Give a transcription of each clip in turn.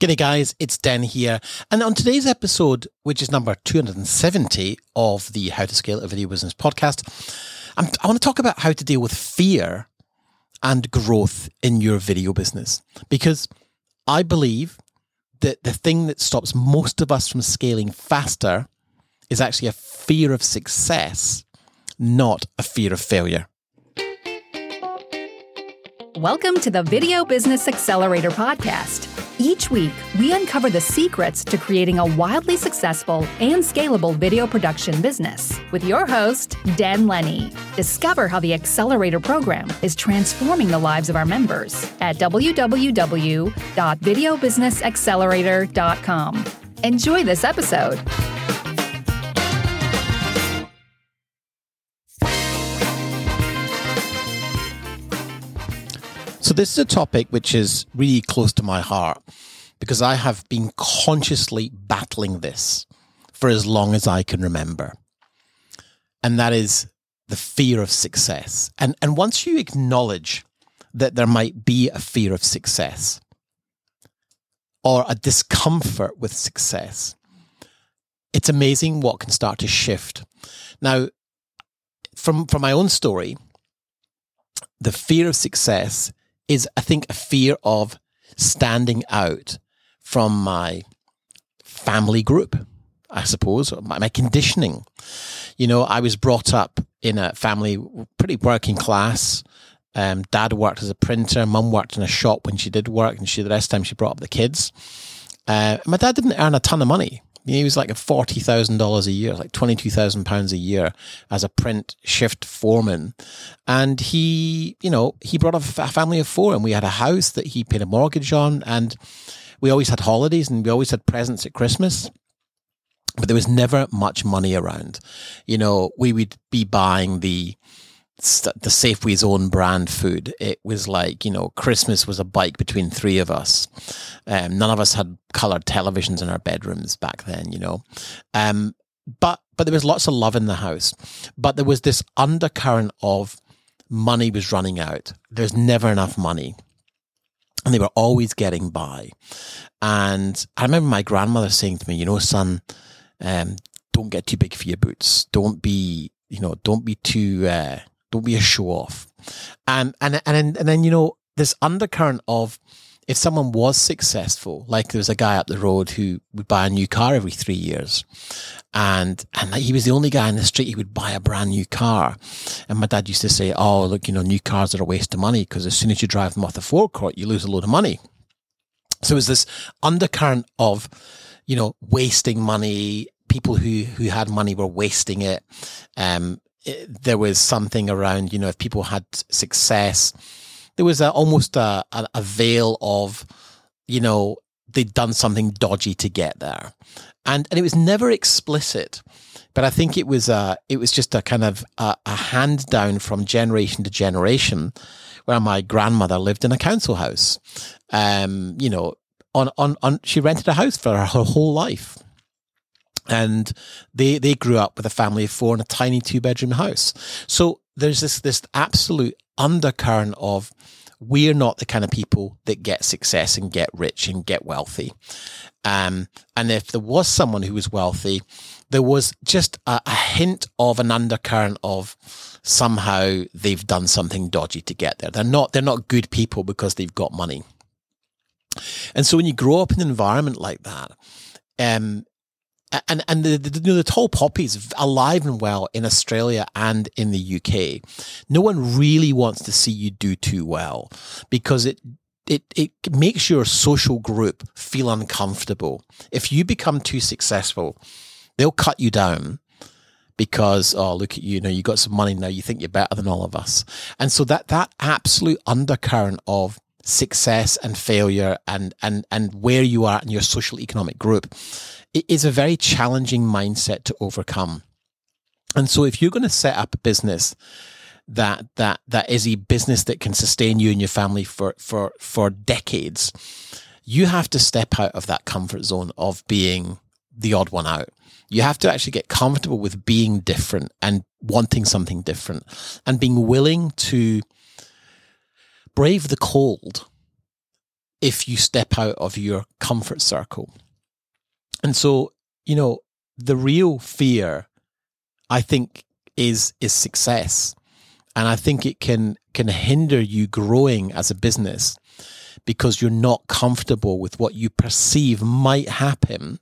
G'day guys, it's Dan here. And on today's episode, which is number 270 of the How to Scale a Video Business podcast, I'm, i want to talk about how to deal with fear and growth in your video business. Because I believe that the thing that stops most of us from scaling faster is actually a fear of success, not a fear of failure. Welcome to the Video Business Accelerator Podcast each week, we uncover the secrets to creating a wildly successful and scalable video production business with your host, Dan Lenny. Discover how the Accelerator program is transforming the lives of our members at www.videobusinessaccelerator.com. Enjoy this episode. So, this is a topic which is really close to my heart because I have been consciously battling this for as long as I can remember. And that is the fear of success. And, and once you acknowledge that there might be a fear of success or a discomfort with success, it's amazing what can start to shift. Now, from, from my own story, the fear of success is, I think, a fear of standing out from my family group, I suppose, my, my conditioning. You know, I was brought up in a family pretty working class. Um, dad worked as a printer. Mum worked in a shop when she did work, and she the rest of the time she brought up the kids. Uh, my dad didn't earn a ton of money. He was like a forty thousand dollars a year, like twenty two thousand pounds a year as a print shift foreman, and he, you know, he brought up a family of four, and we had a house that he paid a mortgage on, and we always had holidays, and we always had presents at Christmas but there was never much money around. You know, we would be buying the the Safeway's own brand food. It was like, you know, Christmas was a bike between three of us. Um, none of us had colored televisions in our bedrooms back then, you know. Um, but, but there was lots of love in the house. But there was this undercurrent of money was running out. There's never enough money. And they were always getting by. And I remember my grandmother saying to me, you know, son, um, don't get too big for your boots. Don't be, you know, don't be too, uh, don't be a show off. And, and, and, and then, you know, this undercurrent of if someone was successful, like there was a guy up the road who would buy a new car every three years. And, and he was the only guy in the street who would buy a brand new car. And my dad used to say, Oh, look, you know, new cars are a waste of money because as soon as you drive them off the forecourt, you lose a load of money. So it was this undercurrent of, you know, wasting money, people who who had money were wasting it. Um, there was something around, you know, if people had success, there was a, almost a, a, a veil of, you know, they'd done something dodgy to get there. And, and it was never explicit, but I think it was, a, it was just a kind of a, a hand down from generation to generation where my grandmother lived in a council house. Um, you know, on, on, on, she rented a house for her whole life and they they grew up with a family of four in a tiny two bedroom house. So there's this this absolute undercurrent of we're not the kind of people that get success and get rich and get wealthy. Um, and if there was someone who was wealthy, there was just a, a hint of an undercurrent of somehow they've done something dodgy to get there. They're not they're not good people because they've got money. And so when you grow up in an environment like that, um, and and the, the, the tall poppy is alive and well in Australia and in the UK. No one really wants to see you do too well because it it it makes your social group feel uncomfortable. If you become too successful, they'll cut you down because oh look at you, you know you got some money now you think you're better than all of us and so that that absolute undercurrent of success and failure and and and where you are in your social economic group it is a very challenging mindset to overcome. And so if you're going to set up a business that that that is a business that can sustain you and your family for for for decades, you have to step out of that comfort zone of being the odd one out. You have to actually get comfortable with being different and wanting something different and being willing to brave the cold if you step out of your comfort circle. And so, you know, the real fear, I think, is is success. And I think it can can hinder you growing as a business because you're not comfortable with what you perceive might happen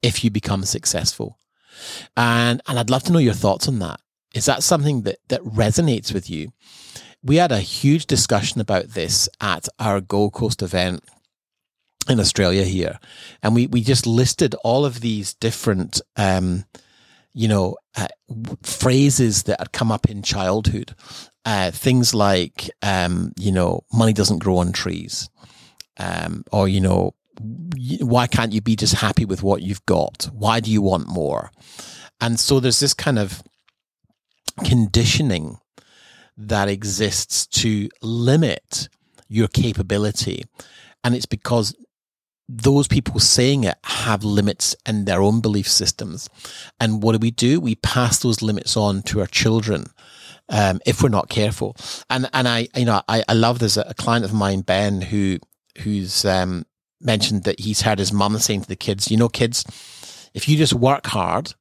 if you become successful. And and I'd love to know your thoughts on that. Is that something that that resonates with you? We had a huge discussion about this at our Gold Coast event in Australia here, and we we just listed all of these different, um, you know, uh, phrases that had come up in childhood, uh, things like, um, you know, money doesn't grow on trees, um, or you know, why can't you be just happy with what you've got? Why do you want more? And so there's this kind of conditioning that exists to limit your capability. And it's because those people saying it have limits in their own belief systems. And what do we do? We pass those limits on to our children. Um, if we're not careful. And, and I, you know, I, I love there's a, client of mine, Ben, who, who's, um, mentioned that he's heard his mum saying to the kids, you know, kids, if you just work hard,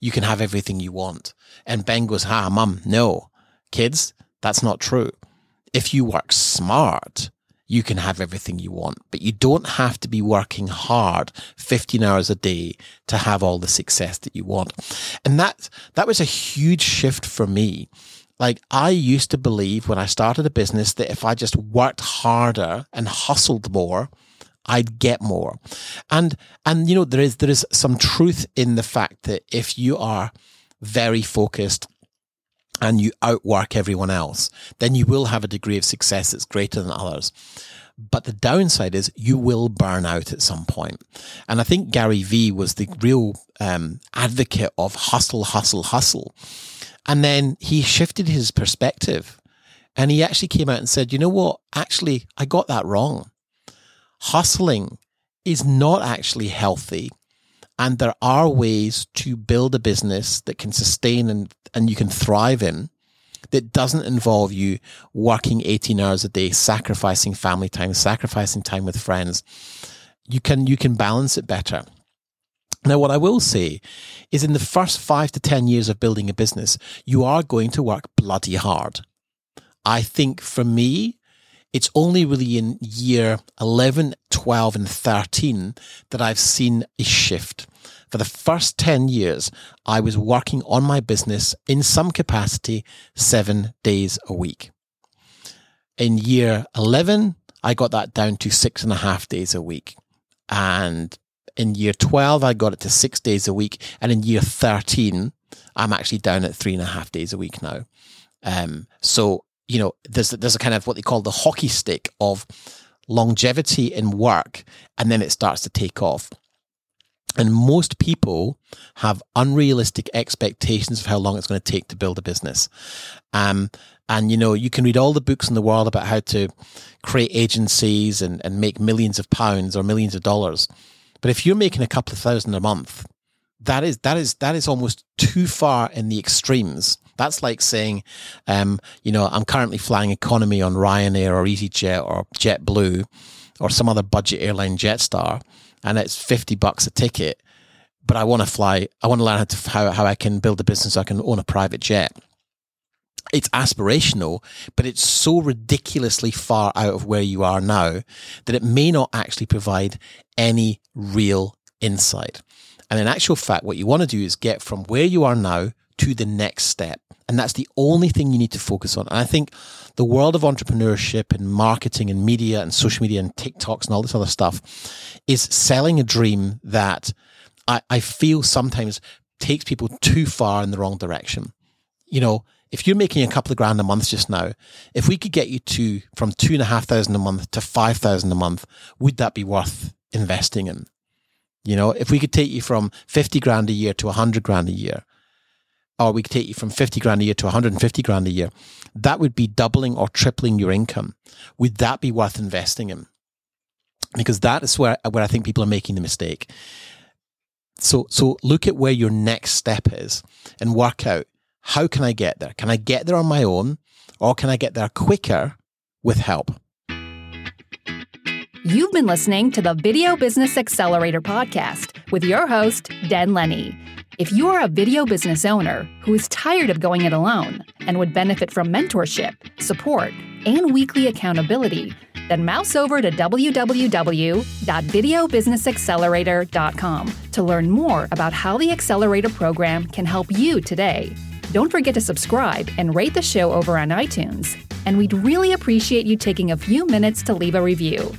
you can have everything you want. And Ben goes, ah, mum, no, kids, that's not true. If you work smart, you can have everything you want, but you don't have to be working hard 15 hours a day to have all the success that you want. And that, that was a huge shift for me. Like I used to believe when I started a business that if I just worked harder and hustled more, I'd get more. And, and, you know, there is, there is some truth in the fact that if you are very focused and you outwork everyone else, then you will have a degree of success that's greater than others. But the downside is you will burn out at some point. And I think Gary Vee was the real um, advocate of hustle, hustle, hustle. And then he shifted his perspective and he actually came out and said, you know what? Actually, I got that wrong. Hustling is not actually healthy and there are ways to build a business that can sustain and, and you can thrive in that doesn't involve you working 18 hours a day, sacrificing family time, sacrificing time with friends. You can, you can balance it better. Now, what I will say is in the first five to 10 years of building a business, you are going to work bloody hard. I think for me, it's only really in year 11, 12, and 13 that I've seen a shift. For the first 10 years, I was working on my business in some capacity seven days a week. In year 11, I got that down to six and a half days a week. And in year 12, I got it to six days a week. And in year 13, I'm actually down at three and a half days a week now. Um, so you know, there's there's a kind of what they call the hockey stick of longevity in work, and then it starts to take off. And most people have unrealistic expectations of how long it's going to take to build a business. Um, and you know, you can read all the books in the world about how to create agencies and, and make millions of pounds or millions of dollars. But if you're making a couple of thousand a month, that is that is that is almost too far in the extremes that's like saying, um, you know, I'm currently flying economy on Ryanair or EasyJet or JetBlue or some other budget airline Jetstar, and it's 50 bucks a ticket. But I want to fly, I want to learn how, to, how, how I can build a business so I can own a private jet. It's aspirational, but it's so ridiculously far out of where you are now that it may not actually provide any real insight. And in actual fact, what you want to do is get from where you are now to the next step. And that's the only thing you need to focus on. And I think the world of entrepreneurship and marketing and media and social media and TikToks and all this other stuff is selling a dream that I, I feel sometimes takes people too far in the wrong direction. You know, if you're making a couple of grand a month just now, if we could get you to from two and a half thousand a month to five thousand a month, would that be worth investing in? You know, if we could take you from 50 grand a year to 100 grand a year, or we could take you from 50 grand a year to 150 grand a year, that would be doubling or tripling your income. Would that be worth investing in? Because that is where, where I think people are making the mistake. So, so look at where your next step is and work out how can I get there? Can I get there on my own or can I get there quicker with help? You've been listening to the Video Business Accelerator podcast with your host, Dan Lenny. If you are a video business owner who is tired of going it alone and would benefit from mentorship, support, and weekly accountability, then mouse over to www.videobusinessaccelerator.com to learn more about how the Accelerator program can help you today. Don't forget to subscribe and rate the show over on iTunes. And we'd really appreciate you taking a few minutes to leave a review.